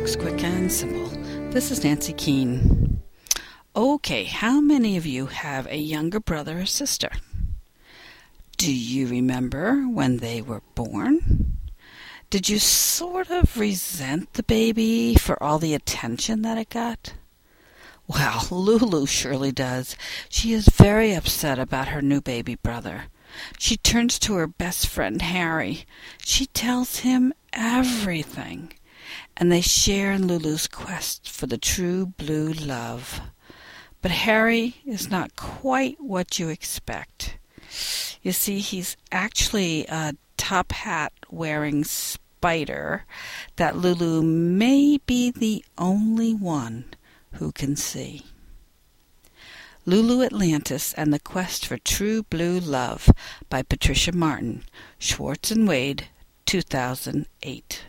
folks, quick and simple. This is Nancy Keane. Okay, how many of you have a younger brother or sister? Do you remember when they were born? Did you sort of resent the baby for all the attention that it got? Well, Lulu surely does. She is very upset about her new baby brother. She turns to her best friend Harry. She tells him everything, and they share in Lulu's quest for the true blue love. But Harry is not quite what you expect. You see, he's actually a top hat wearing spider that Lulu may be the only one who can see. Lulu Atlantis and the Quest for True Blue Love by Patricia Martin, Schwartz and Wade, 2008.